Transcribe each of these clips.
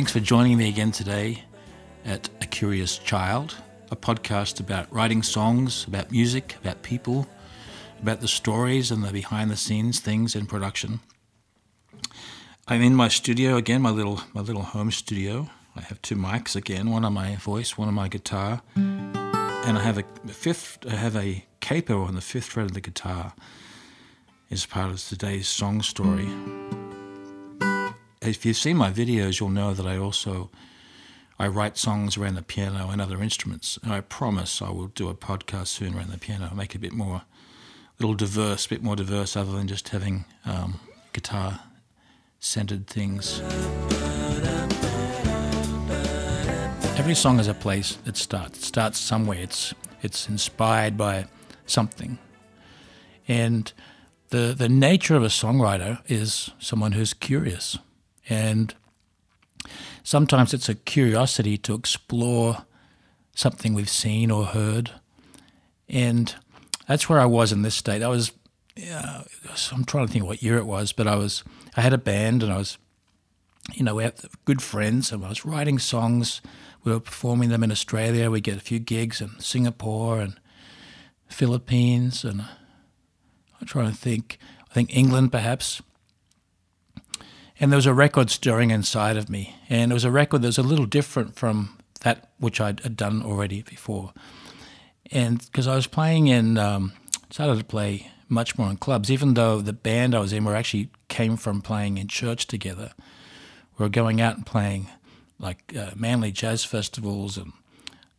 Thanks for joining me again today at A Curious Child, a podcast about writing songs, about music, about people, about the stories and the behind the scenes things in production. I'm in my studio again, my little my little home studio. I have two mics again, one on my voice, one on my guitar, and I have a fifth. I have a capo on the fifth fret of the guitar. As part of today's song story. If you've seen my videos, you'll know that I also I write songs around the piano and other instruments. And I promise I will do a podcast soon around the piano, make it a bit more, a little diverse, a bit more diverse, other than just having um, guitar centered things. Every song has a place it starts. It starts somewhere. It's it's inspired by something, and the the nature of a songwriter is someone who's curious and sometimes it's a curiosity to explore something we've seen or heard. And that's where I was in this state. I was, uh, I'm trying to think what year it was, but I was, I had a band and I was, you know, we had good friends and I was writing songs. We were performing them in Australia. We get a few gigs in Singapore and Philippines and I'm trying to think, I think England perhaps. And there was a record stirring inside of me. And it was a record that was a little different from that which I'd had done already before. And because I was playing in, um, started to play much more in clubs, even though the band I was in were actually came from playing in church together. We were going out and playing like uh, manly jazz festivals and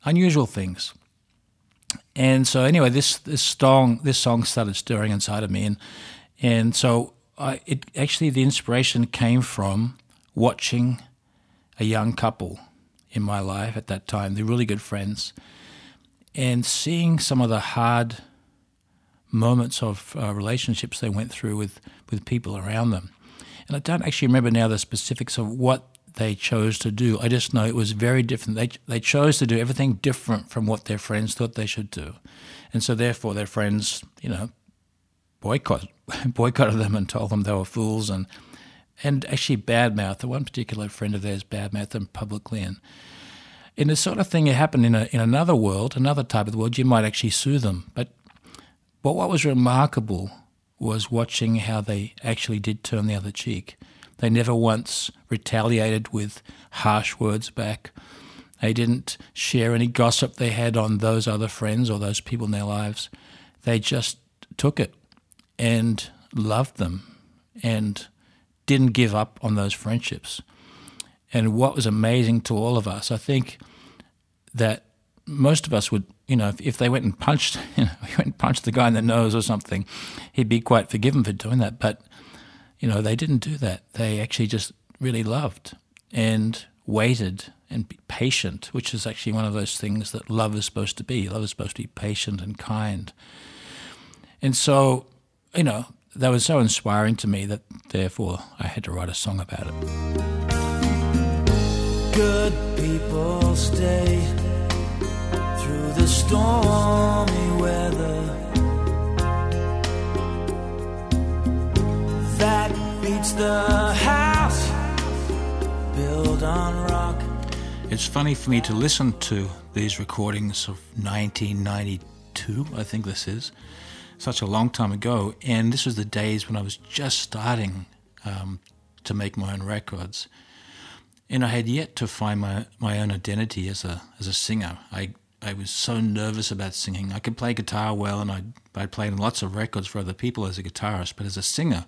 unusual things. And so anyway, this this song this song started stirring inside of me, and and so I, it actually the inspiration came from watching a young couple in my life at that time. They're really good friends, and seeing some of the hard moments of uh, relationships they went through with with people around them. And I don't actually remember now the specifics of what they chose to do. I just know it was very different. They they chose to do everything different from what their friends thought they should do, and so therefore their friends, you know, boycott boycotted them and told them they were fools and and actually badmouthed. One particular friend of theirs badmouthed them publicly and in the sort of thing that happened in a, in another world, another type of the world, you might actually sue them. But but what was remarkable was watching how they actually did turn the other cheek. They never once retaliated with harsh words back. They didn't share any gossip they had on those other friends or those people in their lives. They just took it and loved them and didn't give up on those friendships. And what was amazing to all of us, I think that most of us would, you know, if, if they went and punched, you know, went and punched the guy in the nose or something, he'd be quite forgiven for doing that. But, you know, they didn't do that. They actually just really loved and waited and be patient, which is actually one of those things that love is supposed to be. Love is supposed to be patient and kind. And so you know, that was so inspiring to me that therefore I had to write a song about it. Good people stay through the stormy weather. Beats the house built on rock. It's funny for me to listen to these recordings of 1992, I think this is such a long time ago. And this was the days when I was just starting um, to make my own records. And I had yet to find my, my own identity as a, as a singer. I, I was so nervous about singing. I could play guitar well, and I'd, I'd played lots of records for other people as a guitarist, but as a singer,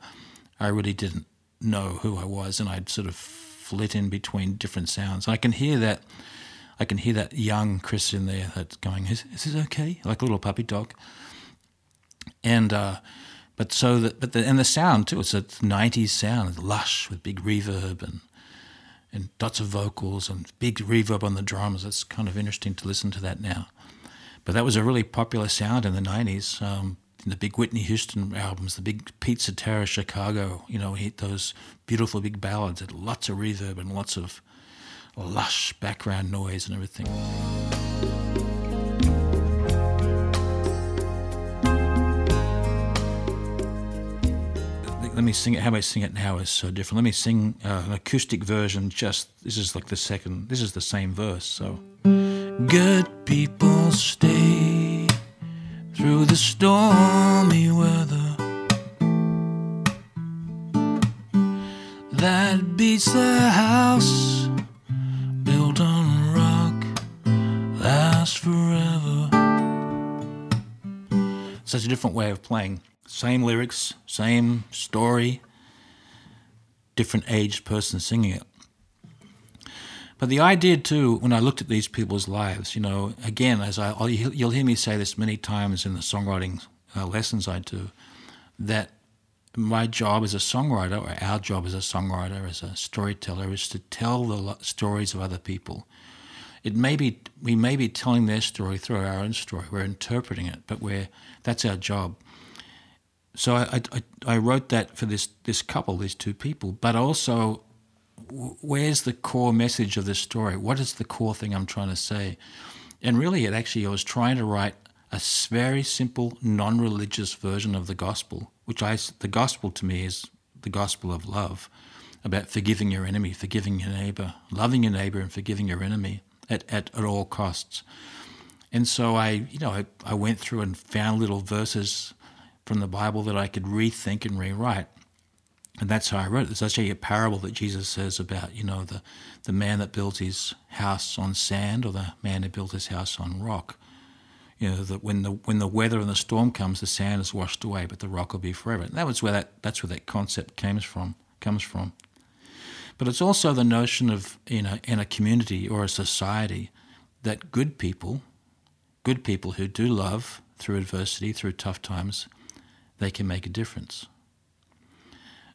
I really didn't know who I was, and I'd sort of flit in between different sounds. I can hear that. I can hear that young Christian there that's going, "Is, is this okay?" Like a little puppy dog and uh, but so that but the and the sound too. It's a '90s sound, lush with big reverb and and dots of vocals and big reverb on the drums. It's kind of interesting to listen to that now. But that was a really popular sound in the '90s. Um, in the big Whitney Houston albums, the big Peter Cetera Chicago, you know, he, those beautiful big ballads had lots of reverb and lots of lush background noise and everything. Let me sing it. How I sing it now is so different. Let me sing uh, an acoustic version. Just this is like the second. This is the same verse. So, good people stay through the stormy weather. that beats the house built on rock lasts forever. Such a different way of playing. Same lyrics, same story, different aged person singing it. But the idea too, when I looked at these people's lives, you know, again, as I, you'll hear me say this many times in the songwriting uh, lessons I do, that my job as a songwriter, or our job as a songwriter, as a storyteller, is to tell the stories of other people. It may be we may be telling their story through our own story. We're interpreting it, but we're that's our job. So I, I, I wrote that for this this couple, these two people, but also where's the core message of this story? What is the core thing I'm trying to say? And really, it actually I was trying to write a very simple, non-religious version of the gospel which I, the gospel to me is the gospel of love, about forgiving your enemy, forgiving your neighbor, loving your neighbor, and forgiving your enemy at, at, at all costs. And so I, you know, I, I went through and found little verses from the Bible that I could rethink and rewrite. And that's how I wrote it. There's actually a parable that Jesus says about, you know, the, the man that builds his house on sand or the man who built his house on rock you know that when the when the weather and the storm comes, the sand is washed away, but the rock will be forever. And that was where that that's where that concept comes from comes from. But it's also the notion of in a in a community or a society that good people, good people who do love through adversity, through tough times, they can make a difference.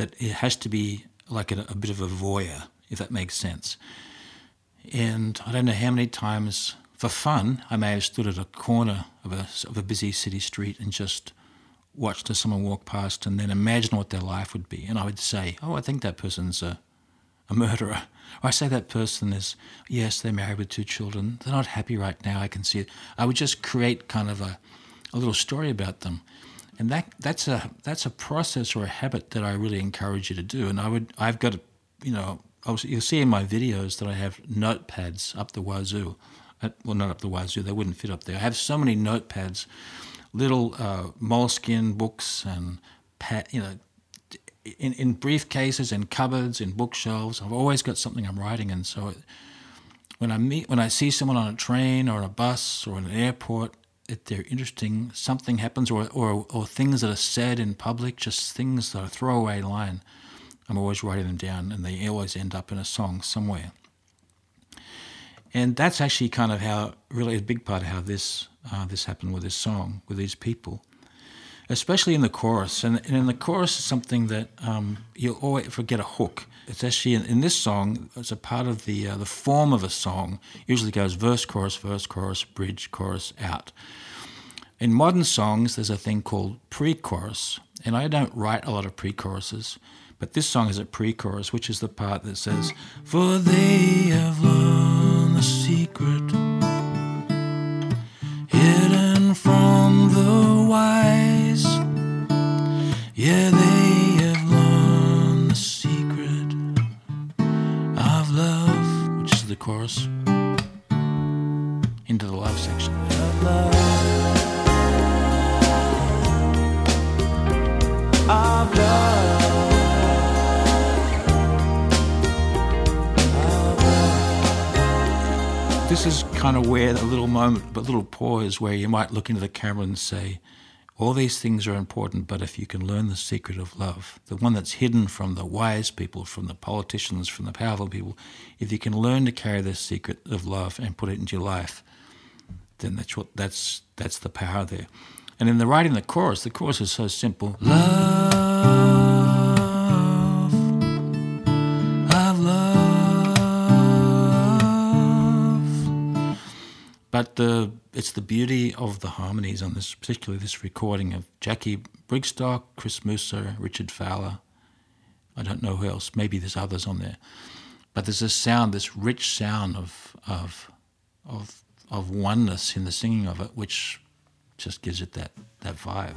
that it has to be like a, a bit of a voyeur, if that makes sense. And I don't know how many times, for fun, I may have stood at a corner of a, of a busy city street and just watched someone walk past and then imagine what their life would be. And I would say, oh, I think that person's a, a murderer. Or I say that person is, yes, they're married with two children. They're not happy right now. I can see it. I would just create kind of a, a little story about them and that that's a that's a process or a habit that I really encourage you to do. And I would I've got you know you'll see in my videos that I have notepads up the wazoo. Well, not up the wazoo; they wouldn't fit up there. I have so many notepads, little uh, moleskin books and you know. In, in briefcases, in cupboards, in bookshelves, I've always got something I'm writing in. So, when I meet, when I see someone on a train or a bus or in an airport, they're interesting, something happens, or, or, or things that are said in public, just things that are throwaway line. I'm always writing them down, and they always end up in a song somewhere. And that's actually kind of how, really, a big part of how this uh, this happened with this song, with these people, especially in the chorus. And, and in the chorus is something that um, you always forget a hook. It's actually in, in, this song. It's a part of the uh, the form of a song. Usually goes verse, chorus, verse, chorus, bridge, chorus, out. In modern songs, there's a thing called pre chorus, and I don't write a lot of pre choruses, but this song is a pre chorus, which is the part that says, For they have learned the secret hidden from the wise. Yeah, they have learned the secret of love, which is the chorus, into the love section. This is kind of where a little moment, but little pause where you might look into the camera and say, All these things are important, but if you can learn the secret of love, the one that's hidden from the wise people, from the politicians, from the powerful people, if you can learn to carry this secret of love and put it into your life, then that's what that's that's the power there. And in the writing the chorus, the chorus is so simple. Love, the it's the beauty of the harmonies on this, particularly this recording of Jackie Brigstock, Chris Musso, Richard Fowler. I don't know who else. Maybe there's others on there, but there's this sound, this rich sound of of of of oneness in the singing of it, which just gives it that that vibe.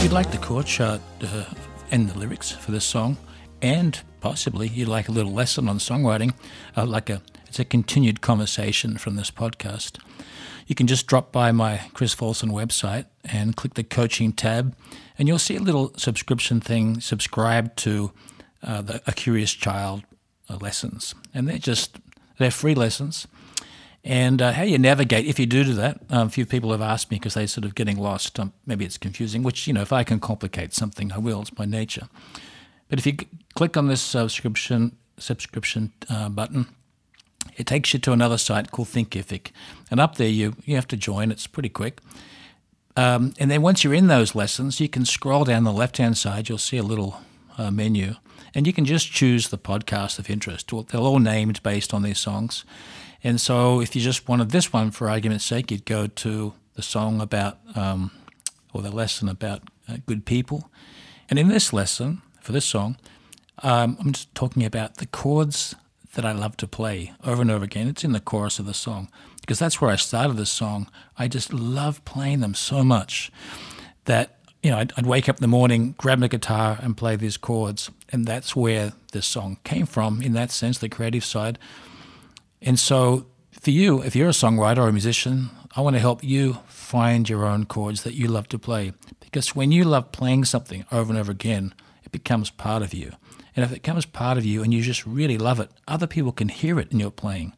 If you'd like the chord chart uh, and the lyrics for this song, and possibly you'd like a little lesson on songwriting, uh, like a it's a continued conversation from this podcast. You can just drop by my Chris Falson website and click the coaching tab, and you'll see a little subscription thing. Subscribe to uh, the A Curious Child uh, lessons, and they're just they're free lessons. And uh, how you navigate, if you do do that, um, a few people have asked me because they're sort of getting lost. Um, maybe it's confusing, which, you know, if I can complicate something, I will. It's my nature. But if you click on this subscription subscription uh, button, it takes you to another site called Thinkific. And up there, you, you have to join. It's pretty quick. Um, and then once you're in those lessons, you can scroll down the left hand side. You'll see a little uh, menu. And you can just choose the podcast of interest. They're all named based on these songs. And so if you just wanted this one, for argument's sake, you'd go to the song about, um, or the lesson about uh, good people. And in this lesson, for this song, um, I'm just talking about the chords that I love to play over and over again. It's in the chorus of the song because that's where I started this song. I just love playing them so much that you know I'd, I'd wake up in the morning, grab my guitar, and play these chords, and that's where this song came from. In that sense, the creative side. And so, for you, if you're a songwriter or a musician, I want to help you find your own chords that you love to play. Because when you love playing something over and over again, it becomes part of you. And if it becomes part of you and you just really love it, other people can hear it in your playing.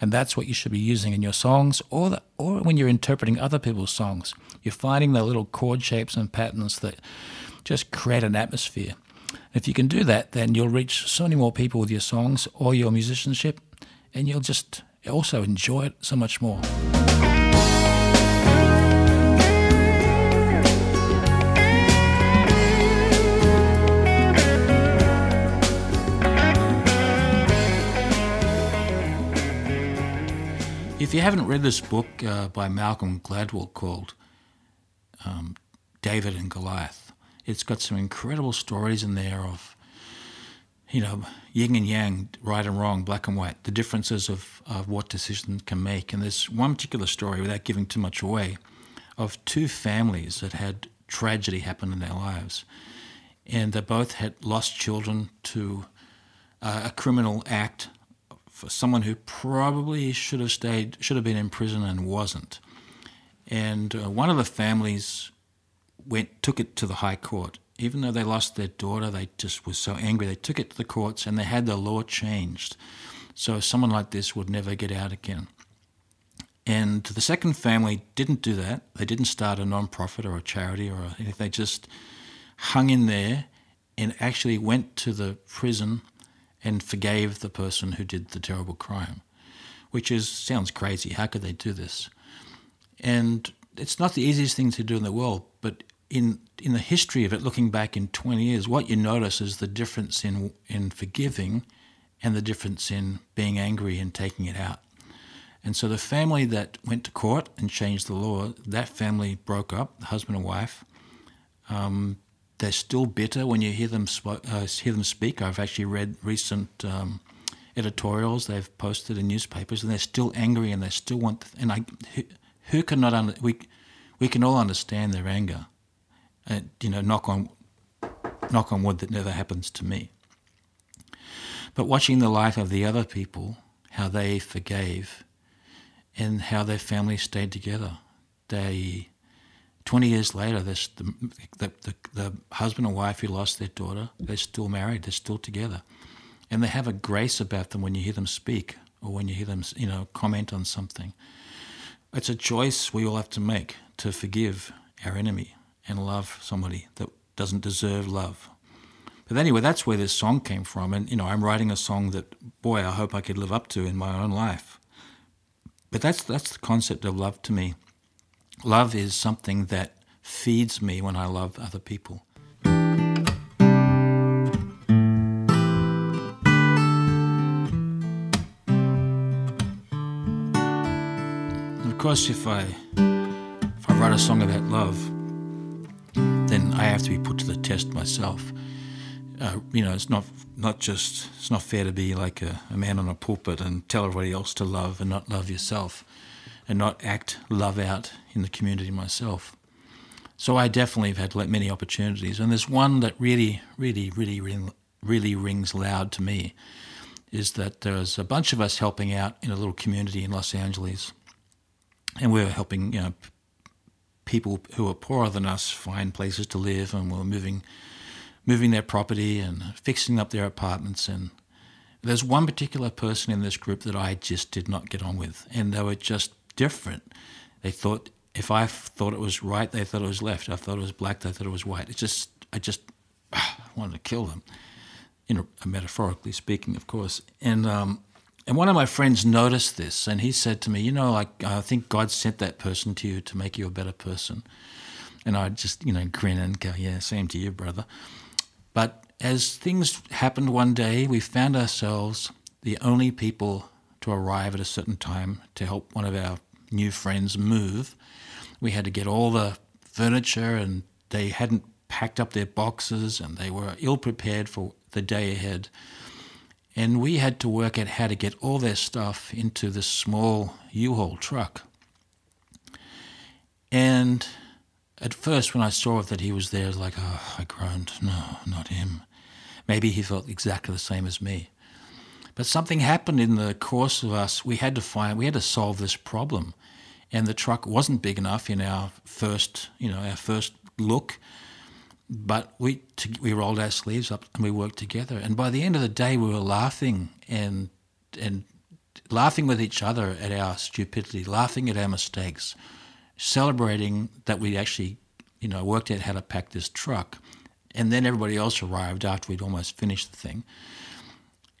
And that's what you should be using in your songs or, the, or when you're interpreting other people's songs. You're finding the little chord shapes and patterns that just create an atmosphere. If you can do that, then you'll reach so many more people with your songs or your musicianship and you'll just also enjoy it so much more. If you haven't read this book uh, by Malcolm Gladwell called um, David and Goliath, it's got some incredible stories in there of you know, yin and yang, right and wrong, black and white, the differences of, of what decisions can make. And there's one particular story, without giving too much away, of two families that had tragedy happen in their lives. And they both had lost children to uh, a criminal act for someone who probably should have stayed, should have been in prison and wasn't. And uh, one of the families went, took it to the High Court even though they lost their daughter, they just were so angry. They took it to the courts and they had the law changed. So someone like this would never get out again. And the second family didn't do that. They didn't start a non-profit or a charity or anything. They just hung in there and actually went to the prison and forgave the person who did the terrible crime, which is sounds crazy. How could they do this? And it's not the easiest thing to do in the world, but in in the history of it, looking back in 20 years, what you notice is the difference in in forgiving and the difference in being angry and taking it out. And so the family that went to court and changed the law, that family broke up, the husband and wife. Um, they're still bitter when you hear them uh, hear them speak. I've actually read recent um, editorials they've posted in newspapers, and they're still angry and they still want. and I, who, who cannot under, we we can all understand their anger and, you know, knock on knock on wood that never happens to me. But watching the life of the other people, how they forgave, and how their family stayed together. They, 20 years later, this, the, the, the, the husband and wife who lost their daughter, they're still married, they're still together. and they have a grace about them when you hear them speak or when you hear them, you know, comment on something. It's a choice we all have to make to forgive our enemy and love somebody that doesn't deserve love. But anyway, that's where this song came from. And, you know, I'm writing a song that, boy, I hope I could live up to in my own life. But that's, that's the concept of love to me. Love is something that feeds me when I love other people. of course, if I if I write a song about love, I have to be put to the test myself. Uh, you know, it's not not just it's not fair to be like a, a man on a pulpit and tell everybody else to love and not love yourself, and not act love out in the community myself. So I definitely have had like many opportunities, and there's one that really, really, really, really, really rings loud to me. Is that there's a bunch of us helping out in a little community in Los Angeles, and we we're helping you know people who are poorer than us find places to live, and we're moving moving their property and fixing up their apartments. And there's one particular person in this group that I just did not get on with, and they were just different. They thought if I thought it was right, they thought it was left. I thought it was black, they thought it was white. It just I just wanted to kill them, you know, metaphorically speaking, of course. And um, and one of my friends noticed this, and he said to me, "You know, like I think God sent that person to you to make you a better person." And I just, you know, grin and go, "Yeah, same to you, brother." But as things happened one day, we found ourselves the only people to arrive at a certain time to help one of our new friends move. We had to get all the furniture, and they hadn't packed up their boxes, and they were ill prepared for the day ahead. And we had to work out how to get all their stuff into this small U Haul truck. And at first, when I saw that he was there, I was like, oh, I groaned, no, not him. Maybe he felt exactly the same as me. But something happened in the course of us. We had to find, we had to solve this problem. And the truck wasn't big enough in our first, you know, our first look. But we we rolled our sleeves up and we worked together. And by the end of the day, we were laughing and and laughing with each other at our stupidity, laughing at our mistakes, celebrating that we actually, you know, worked out how to pack this truck. And then everybody else arrived after we'd almost finished the thing.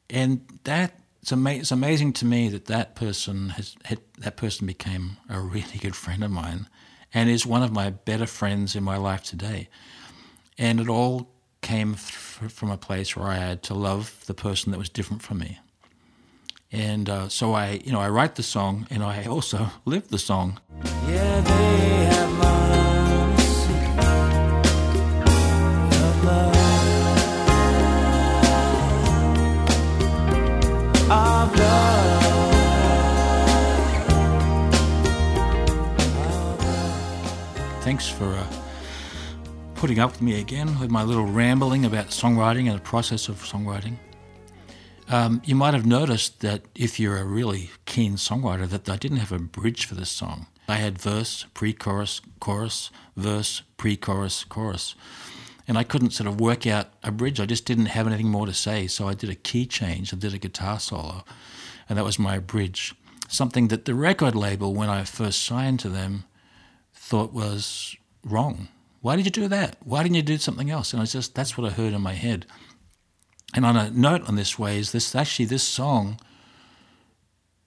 And that it's, ama- it's amazing to me that that person has had, that person became a really good friend of mine, and is one of my better friends in my life today. And it all came th- from a place where I had to love the person that was different from me. And uh, so I, you know, I write the song, and I also live the song. Yeah, they have months of love. Thanks for uh, putting up with me again with my little rambling about songwriting and the process of songwriting. Um, you might have noticed that if you're a really keen songwriter, that I didn't have a bridge for this song. I had verse, pre-chorus, chorus, verse, pre-chorus, chorus, and I couldn't sort of work out a bridge. I just didn't have anything more to say, so I did a key change. I did a guitar solo, and that was my bridge. Something that the record label, when I first signed to them, thought was wrong. Why did you do that? Why didn't you do something else? And I just that's what I heard in my head. And on a note on this way is this actually this song.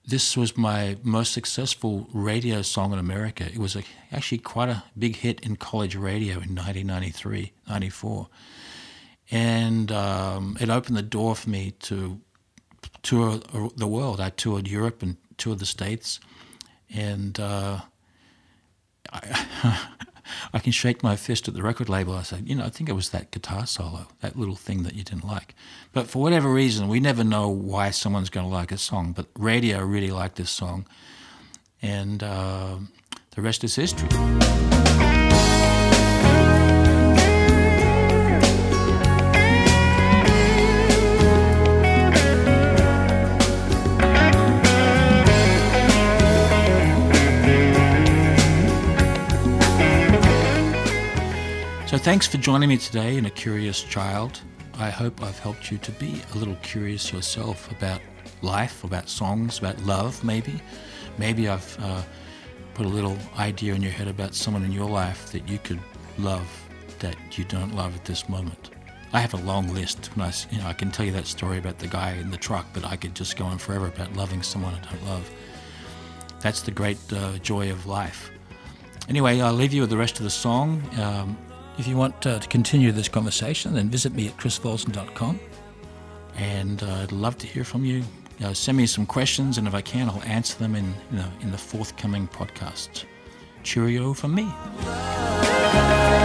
This was my most successful radio song in America. It was a, actually quite a big hit in college radio in 1993, 94. And um, it opened the door for me to tour the world. I toured Europe and toured the States. And uh, I, I can shake my fist at the record label. I say, you know, I think it was that guitar solo, that little thing that you didn't like. But for whatever reason, we never know why someone's going to like a song. But radio really liked this song, and uh, the rest is history. Thanks for joining me today in A Curious Child. I hope I've helped you to be a little curious yourself about life, about songs, about love, maybe. Maybe I've uh, put a little idea in your head about someone in your life that you could love that you don't love at this moment. I have a long list. When I, you know, I can tell you that story about the guy in the truck, but I could just go on forever about loving someone I don't love. That's the great uh, joy of life. Anyway, I'll leave you with the rest of the song. Um, if you want uh, to continue this conversation, then visit me at chrisfalson.com. And uh, I'd love to hear from you. Uh, send me some questions, and if I can, I'll answer them in, you know, in the forthcoming podcast. Cheerio from me.